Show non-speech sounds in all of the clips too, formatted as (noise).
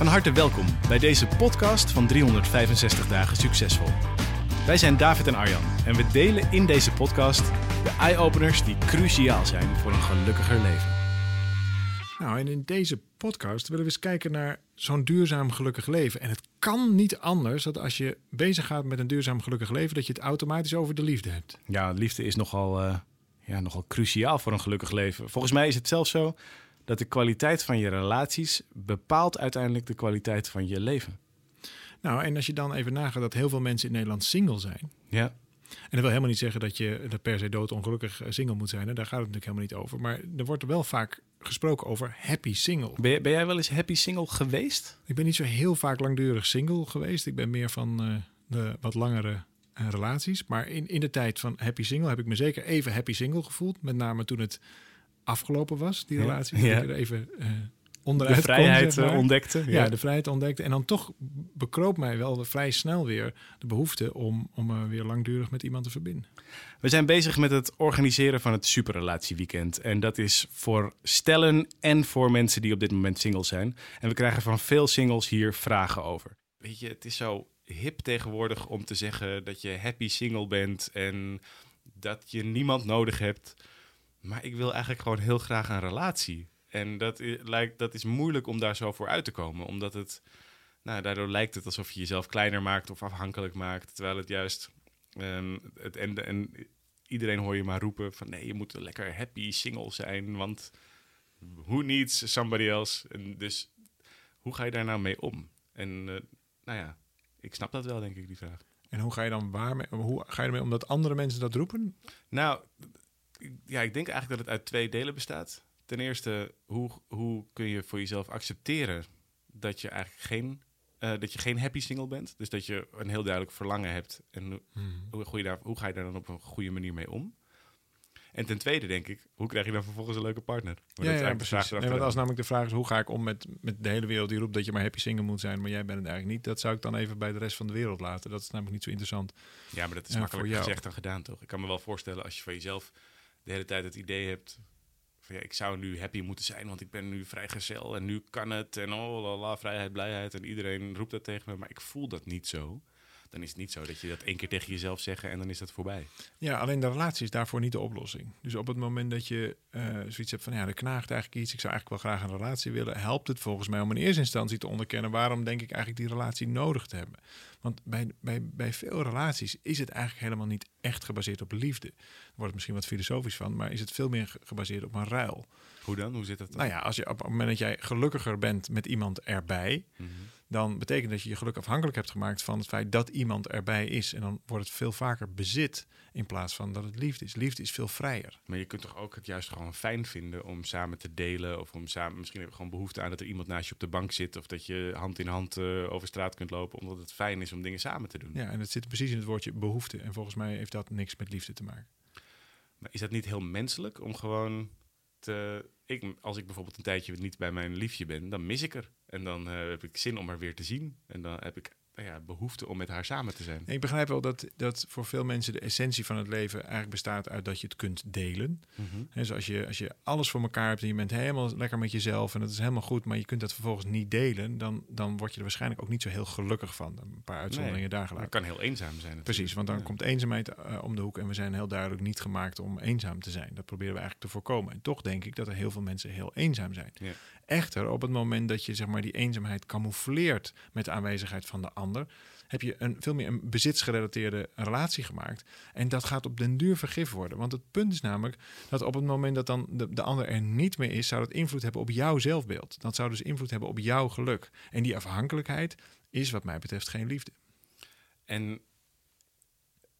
Van harte welkom bij deze podcast van 365 dagen succesvol. Wij zijn David en Arjan en we delen in deze podcast de eye-openers die cruciaal zijn voor een gelukkiger leven. Nou, en in deze podcast willen we eens kijken naar zo'n duurzaam gelukkig leven. En het kan niet anders dat als je bezig gaat met een duurzaam gelukkig leven, dat je het automatisch over de liefde hebt. Ja, liefde is nogal, uh, ja, nogal cruciaal voor een gelukkig leven. Volgens mij is het zelfs zo dat de kwaliteit van je relaties bepaalt uiteindelijk de kwaliteit van je leven. Nou, en als je dan even nagaat dat heel veel mensen in Nederland single zijn. Ja. En dat wil helemaal niet zeggen dat je er per se doodongelukkig eh, single moet zijn. Hè? Daar gaat het natuurlijk helemaal niet over. Maar er wordt wel vaak gesproken over happy single. Ben, ben jij wel eens happy single geweest? Ik ben niet zo heel vaak langdurig single geweest. Ik ben meer van uh, de wat langere uh, relaties. Maar in, in de tijd van happy single heb ik me zeker even happy single gevoeld. Met name toen het afgelopen was, die relatie. Ja. Dat ik er even uh, onderuit de vrijheid kon, zeg maar. ontdekte. Ja. ja. de vrijheid ontdekte. En dan toch bekroop mij wel vrij snel weer de behoefte om, om me weer langdurig met iemand te verbinden. We zijn bezig met het organiseren van het superrelatieweekend. En dat is voor stellen en voor mensen die op dit moment single zijn. En we krijgen van veel singles hier vragen over. Weet je, het is zo hip tegenwoordig om te zeggen dat je happy single bent en dat je niemand nodig hebt. Maar ik wil eigenlijk gewoon heel graag een relatie. En dat, lijkt, dat is moeilijk om daar zo voor uit te komen. Omdat het, nou, daardoor lijkt het alsof je jezelf kleiner maakt of afhankelijk maakt. Terwijl het juist, um, het, en, en iedereen hoor je maar roepen van nee, je moet lekker happy single zijn. Want who needs somebody else? En dus hoe ga je daar nou mee om? En uh, nou ja, ik snap dat wel, denk ik, die vraag. En hoe ga je dan waarmee, hoe ga je ermee om dat andere mensen dat roepen? Nou, ja, ik denk eigenlijk dat het uit twee delen bestaat. Ten eerste, hoe, hoe kun je voor jezelf accepteren dat je eigenlijk geen, uh, dat je geen happy single bent? Dus dat je een heel duidelijk verlangen hebt. En hmm. hoe, hoe, je daar, hoe ga je daar dan op een goede manier mee om? En ten tweede denk ik, hoe krijg je dan vervolgens een leuke partner? Maar ja, dat is ja precies. Nee, want als namelijk de vraag is, hoe ga ik om met, met de hele wereld die roept dat je maar happy single moet zijn, maar jij bent het eigenlijk niet. Dat zou ik dan even bij de rest van de wereld laten. Dat is namelijk niet zo interessant. Ja, maar dat is makkelijker gezegd dan gedaan, toch? Ik kan me wel voorstellen als je van jezelf de hele tijd het idee hebt van ja, ik zou nu happy moeten zijn, want ik ben nu vrijgezel en nu kan het en oh la, la vrijheid, blijheid en iedereen roept dat tegen me, maar ik voel dat niet zo. Dan is het niet zo dat je dat één keer tegen jezelf zegt en dan is dat voorbij. Ja, alleen de relatie is daarvoor niet de oplossing. Dus op het moment dat je uh, zoiets hebt van ja, er knaagt eigenlijk iets, ik zou eigenlijk wel graag een relatie willen, helpt het volgens mij om in eerste instantie te onderkennen waarom denk ik eigenlijk die relatie nodig te hebben. Want bij, bij, bij veel relaties is het eigenlijk helemaal niet echt gebaseerd op liefde. Er wordt het misschien wat filosofisch van, maar is het veel meer gebaseerd op een ruil. Hoe dan? Hoe zit dat? Dan? Nou ja, als je op het moment dat jij gelukkiger bent met iemand erbij, mm -hmm. Dan betekent dat je je geluk afhankelijk hebt gemaakt van het feit dat iemand erbij is. En dan wordt het veel vaker bezit in plaats van dat het liefde is. Liefde is veel vrijer. Maar je kunt toch ook het juist gewoon fijn vinden om samen te delen of om samen, misschien heb je gewoon behoefte aan dat er iemand naast je op de bank zit of dat je hand in hand uh, over straat kunt lopen, omdat het fijn is om dingen samen te doen. Ja, en het zit precies in het woordje behoefte. En volgens mij heeft dat niks met liefde te maken. Maar is dat niet heel menselijk om gewoon te. Ik, als ik bijvoorbeeld een tijdje niet bij mijn liefje ben, dan mis ik er. En dan uh, heb ik zin om haar weer te zien. En dan heb ik ja, behoefte om met haar samen te zijn. Ik begrijp wel dat, dat voor veel mensen de essentie van het leven eigenlijk bestaat uit dat je het kunt delen. Mm -hmm. dus als je, als je alles voor elkaar hebt en je bent helemaal lekker met jezelf en dat is helemaal goed, maar je kunt dat vervolgens niet delen, dan, dan word je er waarschijnlijk ook niet zo heel gelukkig van. Een paar uitzonderingen nee, daar gelaten. Het kan heel eenzaam zijn. Natuurlijk. Precies, want dan ja. komt eenzaamheid uh, om de hoek en we zijn heel duidelijk niet gemaakt om eenzaam te zijn. Dat proberen we eigenlijk te voorkomen. En toch denk ik dat er heel veel mensen heel eenzaam zijn. Ja. Echter, op het moment dat je zeg maar, die eenzaamheid camoufleert met de aanwezigheid van de ander, heb je een, veel meer een bezitsgerelateerde relatie gemaakt. En dat gaat op den duur vergif worden. Want het punt is namelijk dat op het moment dat dan de, de ander er niet meer is, zou dat invloed hebben op jouw zelfbeeld. Dat zou dus invloed hebben op jouw geluk. En die afhankelijkheid is wat mij betreft geen liefde. En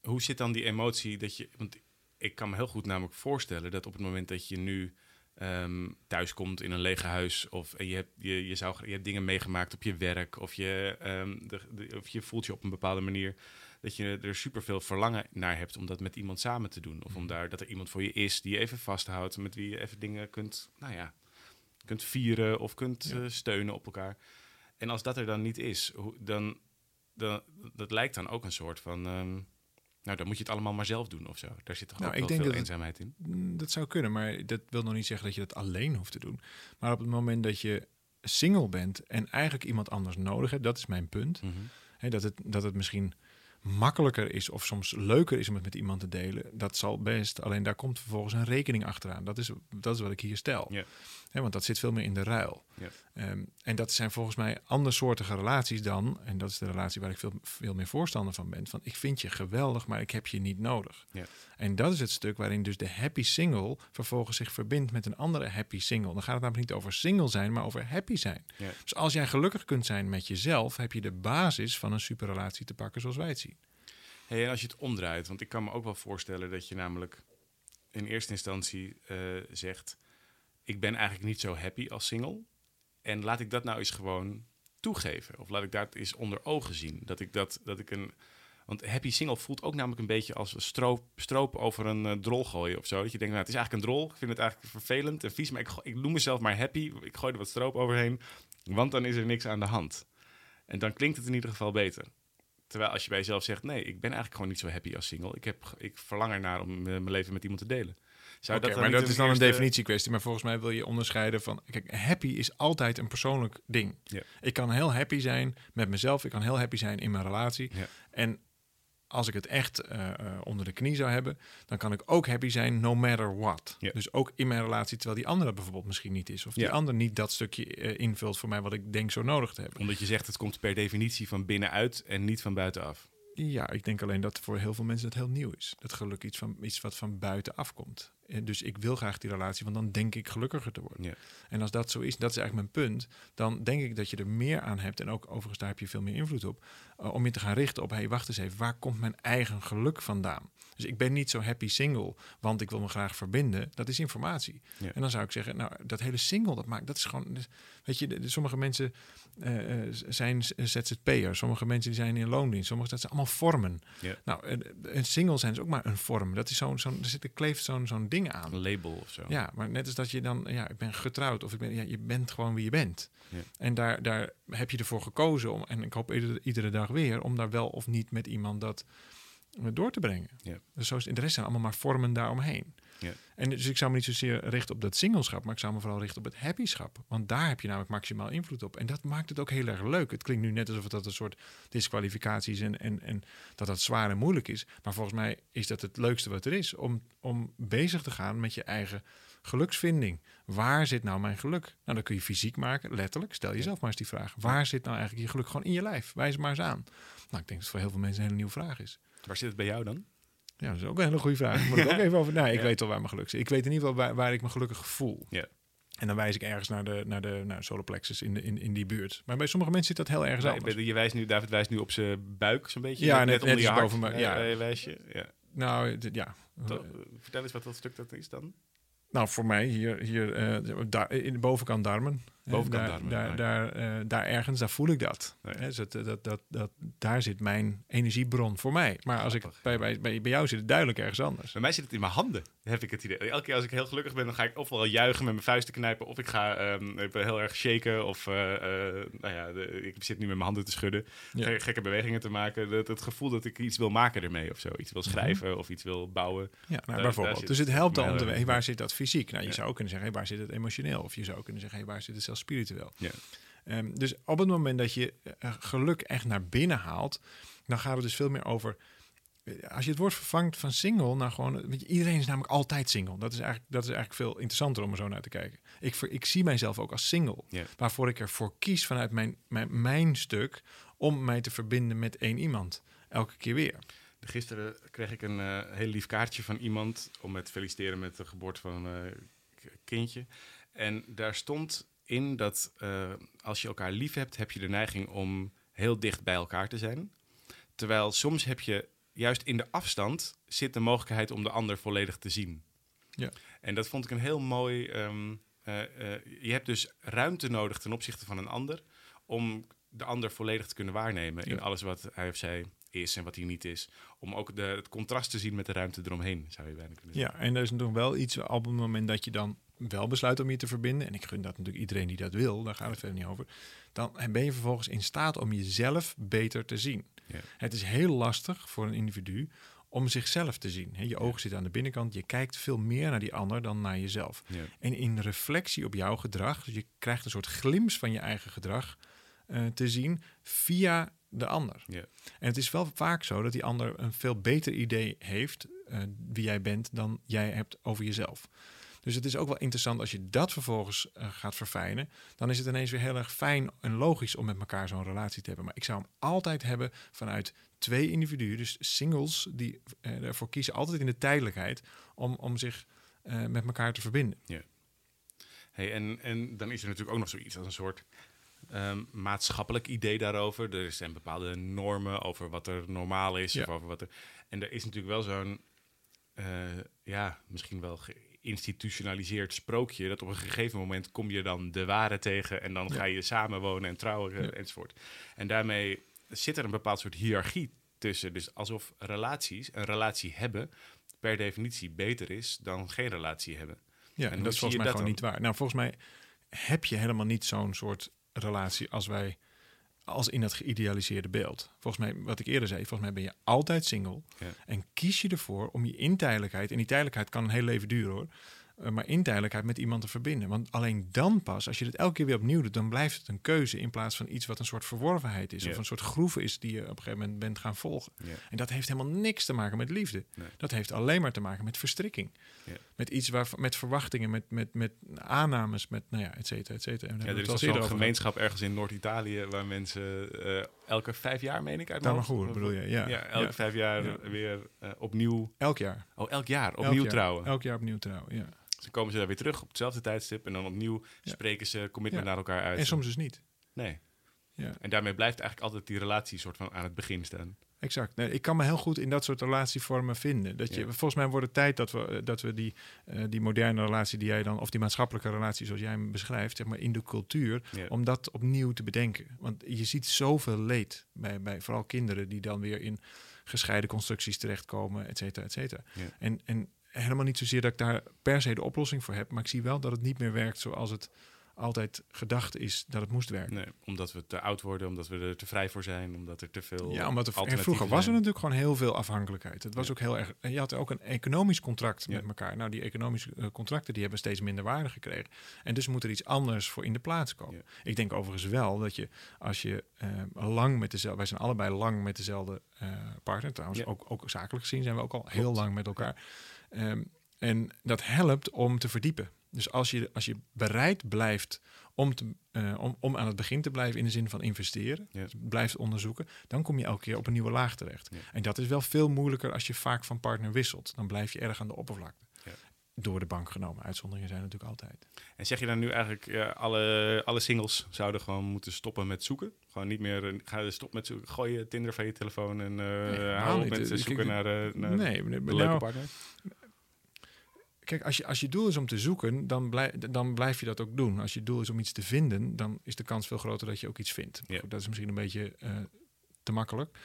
hoe zit dan die emotie dat je. Want ik kan me heel goed namelijk voorstellen dat op het moment dat je nu ehm, thuis komt in een lege huis. Of en je, hebt, je, je, zou, je hebt dingen meegemaakt op je werk. Of je, ehm, de, de- of je voelt je op een bepaalde manier. Dat je er superveel verlangen naar hebt om dat met iemand samen te doen. Of om daar, dat er iemand voor je is die je even vasthoudt. Met wie je even dingen kunt, nou ja, kunt vieren of kunt Ja. eh, steunen op elkaar. En als dat er dan niet is, hoe- dan, dan dat lijkt dan ook een soort van. ehm, nou, dan moet je het allemaal maar zelf doen of zo. Daar zit toch Nou, ook ik wel denk veel dat het- eenzaamheid in. Mm, Dat zou kunnen, maar dat wil nog niet zeggen dat je dat alleen hoeft te doen. Maar op het moment dat je single bent en eigenlijk iemand anders nodig hebt, dat is mijn punt. Mhm. Hè, dat, het, dat het misschien makkelijker is of soms leuker is om het met iemand te delen, dat zal best. Alleen daar komt vervolgens een rekening achteraan. Dat is, dat is wat ik hier stel. Want dat zit veel meer in de ruil. Ja. Ehm, en dat zijn volgens mij andersoortige relaties dan, en dat is de relatie waar ik veel, veel meer voorstander van ben, van ik vind je geweldig, maar ik heb je niet nodig. Ja. En dat is het stuk waarin dus de happy single vervolgens zich verbindt met een andere happy single. Dan gaat het namelijk niet over single zijn, maar over happy zijn. Dus als jij gelukkig kunt zijn met jezelf, heb je de basis van een superrelatie te pakken zoals wij het zien. Hey, en als je het omdraait, want ik kan me ook wel voorstellen dat je namelijk in eerste instantie eh, zegt: Ik ben eigenlijk niet zo happy als single. En laat ik dat nou eens gewoon toegeven. Of laat ik dat eens onder ogen zien. Dat ik dat, dat ik een. Want happy single voelt ook namelijk een beetje als stroop, stroop over een eh, drol gooien of zo. Dat je denkt, nou, het is eigenlijk een drol. Ik vind het eigenlijk vervelend en vies, maar ik, ik noem mezelf maar happy. Ik gooi er wat stroop overheen, want dan is er niks aan de hand. En dan klinkt het in ieder geval beter. Terwijl als je bij jezelf zegt, nee, ik ben eigenlijk gewoon niet zo happy als single. Ik, heb, ik verlang ernaar om eh, mijn leven met iemand te delen. Zou dan maar dat is dan een definitiekwestie. Maar volgens mij wil je onderscheiden van... Kijk, happy is altijd een persoonlijk ding. Ik kan heel happy zijn met mezelf. Ik kan heel happy zijn in mijn relatie. En als ik het echt eh, eh, onder de knie zou hebben... dan kan ik ook happy zijn no matter what. Ja. Dus ook in mijn relatie, terwijl die andere bijvoorbeeld misschien niet is. Of die Ja. ander niet dat stukje eh, invult voor mij... wat ik denk zo nodig te hebben. Omdat je zegt, het komt per definitie van binnenuit en niet van buitenaf. Ja, ik denk alleen dat voor heel veel mensen het heel nieuw is. Dat geluk iets, van, iets wat van buiten afkomt. En Dus ik wil graag die relatie, want dan denk ik gelukkiger te worden. Ja. En als dat zo is, dat is eigenlijk mijn punt, dan denk ik dat je er meer aan hebt. En ook overigens, daar heb je veel meer invloed op. eh, om je te gaan richten op, hé, hey, wacht eens even, waar komt mijn eigen geluk vandaan? Dus ik ben niet zo happy single, want ik wil me graag verbinden. Dat is informatie. Ja. En dan zou ik zeggen, nou, dat hele single, dat maakt, dat is gewoon, weet je, sommige mensen eh, eh, zijn ZZP'er, sommige mensen die zijn in loondienst, sommige dat zijn allemaal vormen. Ja. Nou, een- een single zijn is ook maar een vorm. Dat is zo'n, zo'n, er zit, er kleeft zo'n, zo'n ding aan. Een label of zo. Ja, maar net als dat je dan, ja, ik ben getrouwd of ik ben, ja, je bent gewoon wie je bent. Ja. En daar, daar heb je ervoor gekozen om, en ik hoop iedere, iedere dag weer, om daar wel of niet met iemand dat eh, door te brengen. Ja. Dus zo is, de rest zijn allemaal maar vormen daaromheen. Ja. En dus ik zou me niet zozeer richten op dat singleschap, maar ik zou me vooral richten op het happyschap. Want daar heb je namelijk maximaal invloed op. En dat maakt het ook heel erg leuk. Het klinkt nu net alsof dat een soort disqualificatie is en, en, en dat dat zwaar en moeilijk is. Maar volgens mij is dat het leukste wat er is. Om, om bezig te gaan met je eigen geluksvinding. Waar zit nou mijn geluk? Nou, dan kun je fysiek maken, letterlijk. Stel jezelf maar eens die vraag. Waar zit nou eigenlijk je geluk? Gewoon in je lijf. Wijs het maar eens aan. Nou, ik denk dat het voor heel veel mensen een hele nieuwe vraag is. Waar zit het bij jou dan? Ja, dat is ook een hele goede vraag. Moet ik ook (laughs) even over. Nou, ik Ja. weet al waar mijn geluk zit. Ik weet in ieder geval waar, waar ik me gelukkig voel. Ja. En dan wijs ik ergens naar de, naar de naar soloplexus in, de, in, in die buurt. Maar bij sommige mensen zit dat heel ergens Nee, anders. je wijst nu, David wijst nu op zijn buik zo'n beetje. Ja, net- onder net je hart. boven Eh, ja. eh, wijs je. Ja. Nou, d- ja. Toch? Vertel eens wat dat stuk dat is dan. Nou, voor mij hier, hier eh, in de bovenkant darmen. Bovenkant daar, Daar, daar, eh, daar ergens, daar voel ik dat. Nee. Dus dat, dat, dat, dat, daar zit mijn energiebron voor mij. Maar als ik bij, bij, bij, bij jou zit het duidelijk ergens anders. Bij mij zit het in mijn handen, heb ik het idee. Elke keer als ik heel gelukkig ben, dan ga ik ofwel juichen met mijn vuisten knijpen... of ik ga ehm, even heel erg shaken of eh, eh, nou ja, de- ik zit nu met mijn handen te schudden. Ja. Gekke bewegingen te maken. Het, het gevoel dat ik iets wil maken ermee of zo. Iets wil schrijven of iets wil bouwen. Ja, nou, bijvoorbeeld. zit dus het helpt dan om te weten, waar zit dat fysiek? Nou, je Ja. zou ook kunnen zeggen, hey, waar zit het emotioneel? Of je zou kunnen zeggen, hey, waar zit het zelfs spiritueel? Ja. Ehm, dus op het moment dat je eh, geluk echt naar binnen haalt, dan gaat het dus veel meer over. eh, Als je het woord vervangt van single, nou gewoon, weet je, iedereen is namelijk altijd single. Dat is eigenlijk, dat is eigenlijk veel interessanter om er zo naar te kijken. Ik, ik zie mijzelf ook als single, waarvoor ik ervoor kies vanuit mijn, mijn, mijn stuk om mij te verbinden met één iemand. Elke keer weer. Gisteren kreeg ik een eh, heel lief kaartje van iemand om te feliciteren met de geboorte van een eh, kindje. En daar stond in dat eh, als je elkaar lief hebt, heb je de neiging om heel dicht bij elkaar te zijn. Terwijl soms heb je juist in de afstand zit de mogelijkheid om de ander volledig te zien. Ja. En dat vond ik een heel mooi. ehm, eh, eh, je hebt dus ruimte nodig ten opzichte van een ander. om de ander volledig te kunnen waarnemen. in alles wat hij of zij is en wat hij niet is. Om ook de, het contrast te zien met de ruimte eromheen, zou je bijna kunnen zeggen. Ja, en er is nog wel iets op het moment dat je dan wel besluit om je te verbinden. En ik gun dat natuurlijk iedereen die dat wil, daar gaat het verder niet over. Dan ben je vervolgens in staat om jezelf beter te zien. Ja. Het is heel lastig voor een individu om zichzelf te zien. Je ogen zitten aan de binnenkant. Je kijkt veel meer naar die ander dan naar jezelf. Ja. En in reflectie op jouw gedrag, dus je krijgt een soort glimps van je eigen gedrag eh, te zien via de ander. Ja. En het is wel vaak zo dat die ander een veel beter idee heeft eh, wie jij bent dan jij hebt over jezelf. Dus het is ook wel interessant als je dat vervolgens eh, gaat verfijnen. Dan is het ineens weer heel erg fijn en logisch om met elkaar zo'n relatie te hebben. Maar ik zou hem altijd hebben vanuit twee individuen, dus singles, die eh, ervoor kiezen, altijd in de tijdelijkheid, om, om zich eh, met elkaar te verbinden. Hey, en, en dan is er natuurlijk ook nog zoiets als een soort ehm, maatschappelijk idee daarover. Er zijn bepaalde normen over wat er normaal is. Ja. Of over wat er, en er is natuurlijk wel zo'n, ja, misschien wel geïnstitutionaliseerd sprookje. Dat op een gegeven moment kom je dan de ware tegen. En dan Ja. ga je samenwonen en trouwen Ja. enzovoort. En daarmee zit er een bepaald soort hiërarchie tussen. Dus alsof relaties, een relatie hebben, per definitie beter is dan geen relatie hebben. Ja, En dat is volgens mij dat gewoon dan? niet waar. Nou, volgens mij heb je helemaal niet zo'n soort relatie als wij, als in dat geïdealiseerde beeld. Volgens mij, wat ik eerder zei, volgens mij ben je altijd single. Ja. En kies je ervoor om je in tijdelijkheid, en die tijdelijkheid kan een heel leven duren hoor, maar in tijdelijkheid met iemand te verbinden. Want alleen dan pas, als je het elke keer weer opnieuw doet, dan blijft het een keuze in plaats van iets wat een soort verworvenheid is. Of een soort groeve is die je op een gegeven moment bent gaan volgen. En dat heeft helemaal niks te maken met liefde. Nee. Dat heeft alleen maar te maken met verstrikking. Met iets waar, met verwachtingen, met, met, met aannames, met nou ja, et cetera, et cetera. Ja, er is zo'n over gemeenschap ergens in Noord-Italië waar mensen eh, elke vijf jaar, meen ik, uit mijn of- bedoel je, ja. Ja, elke Ja. vijf jaar Ja. weer eh, opnieuw. Elk jaar. Oh, elk jaar Elk opnieuw jaar. trouwen. Elk jaar opnieuw trouwen, ja. Dan komen ze daar weer terug op hetzelfde tijdstip en dan opnieuw Ja. spreken ze commitment naar elkaar uit. En soms dus niet. Nee. Ja, En daarmee blijft eigenlijk altijd die relatie soort van aan het begin staan. exact. Nee, ik kan me heel goed in dat soort relatievormen vinden. Dat je, Ja. Volgens mij wordt het tijd dat we, eh, dat we die, eh, die moderne relatie die jij dan, of die maatschappelijke relatie zoals jij hem beschrijft, zeg maar in de cultuur, Ja. om dat opnieuw te bedenken. Want je ziet zoveel leed bij, bij vooral kinderen die dan weer in gescheiden constructies terechtkomen, et cetera, et cetera. En, en helemaal niet zozeer dat ik daar per se de oplossing voor heb, maar ik zie wel dat het niet meer werkt zoals het altijd gedacht is dat het moest werken. Nee, omdat we te oud worden, omdat we er te vrij voor zijn, omdat er te veel. Ja, omdat er, en vroeger was er natuurlijk gewoon heel veel afhankelijkheid. Het was Ja. ook heel erg. En je had ook een economisch contract Ja. met elkaar. Nou, die economische eh, contracten die hebben steeds minder waarde gekregen. En dus moet er iets anders voor in de plaats komen. Ja. Ik denk overigens wel dat je als je eh, lang met dezelfde. Wij zijn allebei lang met dezelfde eh, partner. Trouwens, ook, ook zakelijk gezien zijn we ook al heel Klopt. lang met elkaar. Ehm, en dat helpt om te verdiepen. Dus als je, als je bereid blijft om, te, eh, om, om aan het begin te blijven in de zin van investeren, Ja. dus blijft onderzoeken, dan kom je elke keer op een nieuwe laag terecht. Ja. En dat is wel veel moeilijker als je vaak van partner wisselt. Dan blijf je erg aan de oppervlakte. Ja. Door de bank genomen. Uitzonderingen zijn natuurlijk altijd. En zeg je dan nu eigenlijk, alle, alle singles zouden gewoon moeten stoppen met zoeken? Gewoon niet meer, eh, ga je stop met zoeken, gooi je Tinder van je telefoon en eh helemaal hou op met eh, zoeken naar, eh, naar nee, de leuke nou, partner? Kijk, als je, als je doel is om te zoeken, dan, blijf, dan blijf je dat ook doen. Als je doel is om iets te vinden, dan is de kans veel groter dat je ook iets vindt. Ja. Dat is misschien een beetje eh, te makkelijk.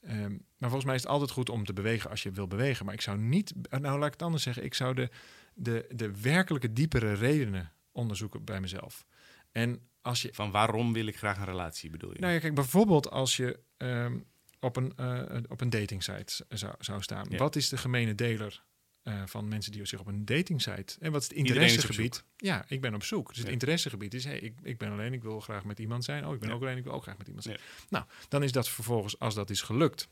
Ehm, maar volgens mij is het altijd goed om te bewegen als je wil bewegen. Maar ik zou niet, nou laat ik het anders zeggen, ik zou de, de, de werkelijke diepere redenen onderzoeken bij mezelf. En als je Van waarom wil ik graag een relatie, bedoel je? Nou ja, kijk, bijvoorbeeld als je ehm, op, een, eh, op een datingsite zou, zou staan. Ja. Wat is de gemene deler eh, van mensen die zich op een datingsite... En wat is het is interessegebied? Ja, ik ben op zoek. Dus het interessegebied is, hey, ik, ik ben alleen, ik wil graag met iemand zijn. Oh, ik ben Ja. ook alleen, ik wil ook graag met iemand zijn. Ja. Nou, dan is dat vervolgens, als dat is gelukt...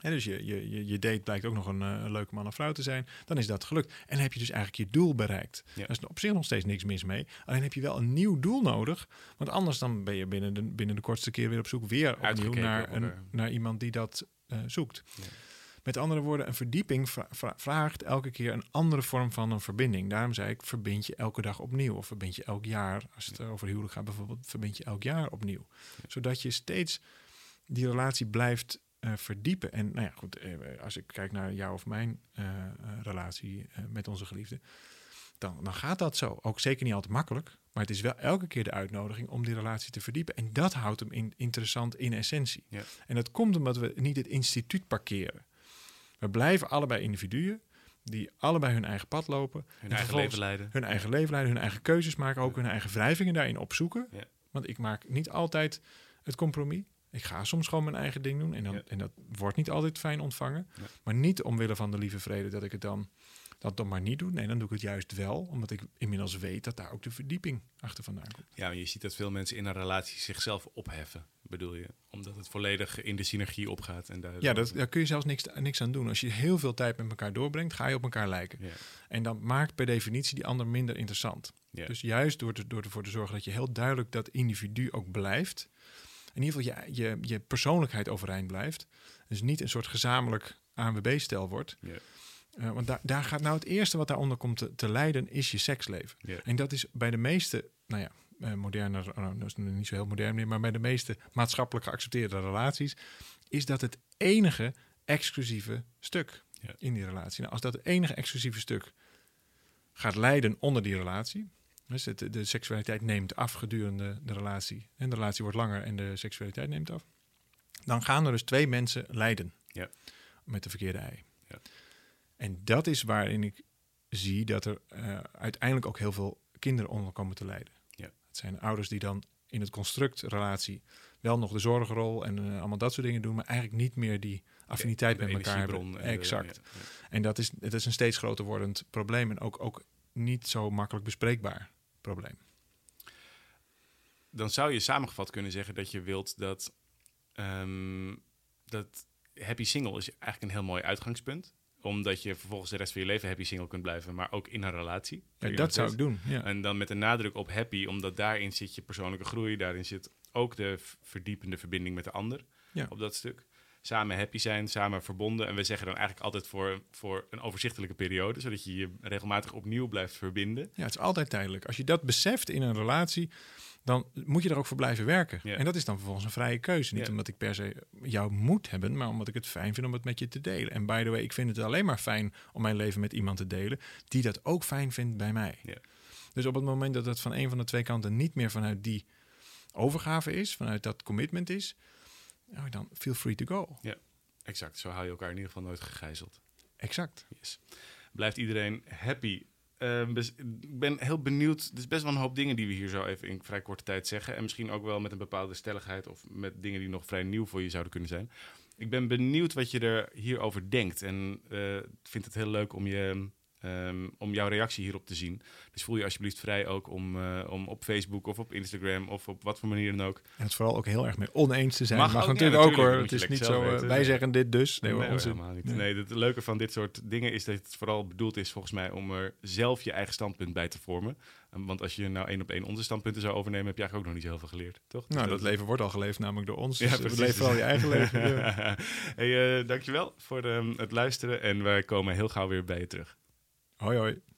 Hè, dus je, je, je, je date blijkt ook nog een, eh, een leuke man of vrouw te zijn. Dan is dat gelukt. En heb je dus eigenlijk je doel bereikt. Daar is op zich nog steeds niks mis mee. Alleen heb je wel een nieuw doel nodig. Want anders dan ben je binnen de, binnen de kortste keer weer op zoek weer opnieuw Uitgekeken naar, een, naar iemand die dat eh, zoekt. Met andere woorden, een verdieping vra- vra- vraagt elke keer een andere vorm van een verbinding. Daarom zei ik, verbind je elke dag opnieuw. Of verbind je elk jaar, als het over huwelijk gaat bijvoorbeeld, verbind je elk jaar opnieuw. Zodat je steeds die relatie blijft eh, verdiepen. En nou ja, goed, eh, als ik kijk naar jou of mijn eh, relatie met onze geliefde. dan, dan gaat dat zo. Ook zeker niet altijd makkelijk. Maar het is wel elke keer de uitnodiging om die relatie te verdiepen. En dat houdt hem in, interessant in essentie. Ja. En dat komt omdat we niet het instituut parkeren. We blijven allebei individuen die allebei hun eigen pad lopen. Hun en eigen leven leiden. Hun eigen leven leiden, hun eigen keuzes maken, ook hun eigen wrijvingen daarin opzoeken. Ja. Want ik maak niet altijd het compromis. Ik ga soms gewoon mijn eigen ding doen. En, dan, Ja. en dat wordt niet altijd fijn ontvangen. Maar niet omwille van de lieve vrede dat ik het dan, dat dan maar niet doe. Nee, dan doe ik het juist wel. Omdat ik inmiddels weet dat daar ook de verdieping achter vandaan komt. Ja, maar je ziet dat veel mensen in een relatie zichzelf opheffen, bedoel je? Omdat het volledig in de synergie opgaat. En daar, Ja, dat, daar kun je zelfs niks, niks aan doen. Als je heel veel tijd met elkaar doorbrengt, ga je op elkaar lijken. Ja. En dan maakt per definitie die ander minder interessant. Dus juist door, te, door ervoor te zorgen dat je heel duidelijk dat individu ook blijft. In ieder geval je, je, je persoonlijkheid overeind blijft. Dus niet een soort gezamenlijk ANWB-stel wordt. Ja. Eh, want daar, daar gaat nou het eerste wat daaronder komt te, te lijden, is je seksleven. En dat is bij de meeste, nou ja, moderne, oh, is niet zo heel modern meer, maar bij de meeste maatschappelijk geaccepteerde relaties, is dat het enige exclusieve stuk Ja. in die relatie. Nou, als dat het enige exclusieve stuk gaat lijden onder die relatie, dus het, de seksualiteit neemt af gedurende de relatie en de relatie wordt langer en de seksualiteit neemt af, dan gaan er dus twee mensen lijden Ja. met de verkeerde ei. Ja. En dat is waarin ik zie dat er eh, uiteindelijk ook heel veel kinderen onder komen te lijden. Het zijn ouders die dan in het construct relatie wel nog de zorgrol en eh, allemaal dat soort dingen doen, maar eigenlijk niet meer die affiniteit met elkaar hebben. de- exact. ja, ja. En dat is, het is een steeds groter wordend probleem en ook, ook niet zo makkelijk bespreekbaar probleem. Dan zou je samengevat kunnen zeggen dat je wilt dat, ehm, dat happy single is eigenlijk een heel mooi uitgangspunt. Omdat je vervolgens de rest van je leven happy single kunt blijven, maar ook in een relatie. Ja, dat zou ik doen. Ja. En dan met een nadruk op happy, omdat daarin zit je persoonlijke groei, daarin zit ook de verdiepende verbinding met de ander Ja. op dat stuk. Samen happy zijn, samen verbonden. En we zeggen dan eigenlijk altijd voor, voor een overzichtelijke periode, zodat je je regelmatig opnieuw blijft verbinden. Ja, het is altijd tijdelijk. Als je dat beseft in een relatie, dan moet je er ook voor blijven werken. Ja. En dat is dan vervolgens een vrije keuze. Niet Ja. omdat ik per se jou moet hebben, maar omdat ik het fijn vind om het met je te delen. En by the way, ik vind het alleen maar fijn om mijn leven met iemand te delen die dat ook fijn vindt bij mij. Ja. Dus op het moment dat het van een van de twee kanten niet meer vanuit die overgave is, vanuit dat commitment is, nou, dan feel free to go. Exact, zo hou je elkaar in ieder geval nooit gegijzeld. Exact. Yes. Blijft iedereen happy? Ehm, bes- ik ben heel benieuwd. Er is best wel een hoop dingen die we hier zo even in vrij korte tijd zeggen. En misschien ook wel met een bepaalde stelligheid of met dingen die nog vrij nieuw voor je zouden kunnen zijn. Ik ben benieuwd wat je er hierover denkt. En eh, ik vind het heel leuk om, je, ehm, om jouw reactie hierop te zien. Dus voel je alsjeblieft vrij ook om, eh, om op Facebook of op Instagram of op wat voor manier dan ook. En het vooral ook heel erg mee oneens te zijn. Mag Mag, ook, ja, natuurlijk ook hoor. Het is niet zo, eh, wij zeggen dit dus. Nee, onze- helemaal niet. nee. Nee, het leuke van dit soort dingen is dat het vooral bedoeld is volgens mij om er zelf je eigen standpunt bij te vormen. Um, Want als je nou één op één onze standpunten zou overnemen, heb je eigenlijk ook nog niet heel veel geleerd, toch? Dus Nou, dat leven wordt al geleefd namelijk door ons. Ja, Dus precies. leef vooral je eigen (laughs) leven. Ja. hey, eh, dankjewel voor ehm, het luisteren en wij komen heel gauw weer bij je terug. Oj, oj.